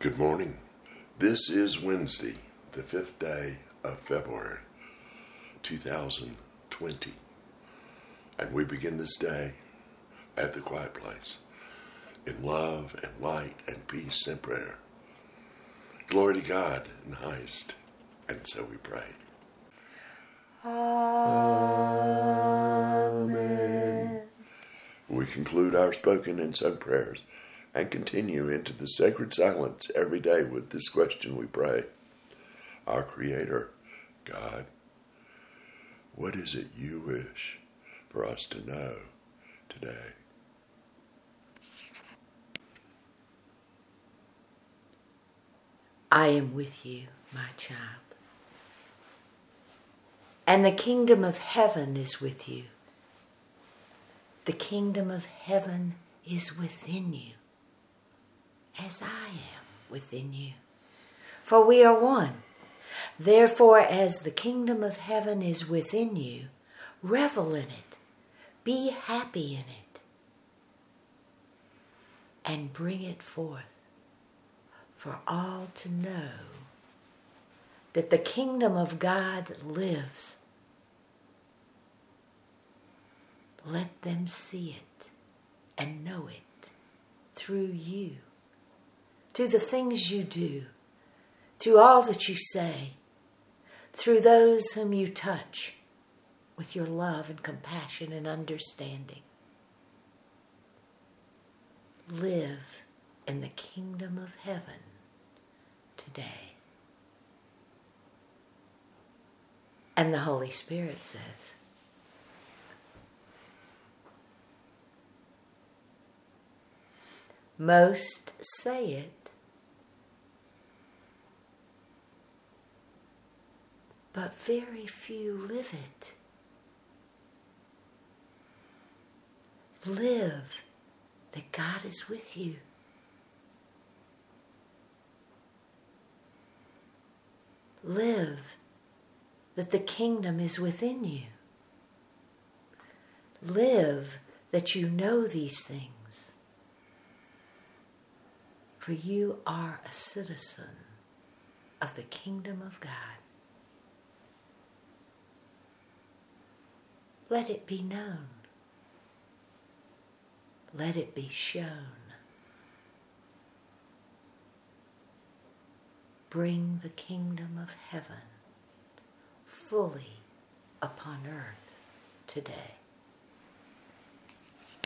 Good morning. This is Wednesday, the fifth day of February 2020. And we begin this day at the quiet place in love and light and peace and prayer. Glory to God in the highest. And so we pray. Amen. We conclude our spoken and sung prayers and continue into the sacred silence every day with this question we pray Our Creator, God, what is it you wish for us to know today? I am with you, my child. And the kingdom of heaven is with you. The kingdom of heaven is within you, as I am within you. For we are one. Therefore, as the kingdom of heaven is within you, revel in it, be happy in it, and bring it forth for all to know that the kingdom of God lives. Let them see it and know it through you, through the things you do, through all that you say, through those whom you touch with your love and compassion and understanding. Live in the kingdom of heaven today. And the Holy Spirit says, Most say it, but very few live it. Live that God is with you. Live that the kingdom is within you. Live that you know these things. For you are a citizen of the kingdom of God. Let it be known. Let it be shown. bring the kingdom of heaven fully upon earth today.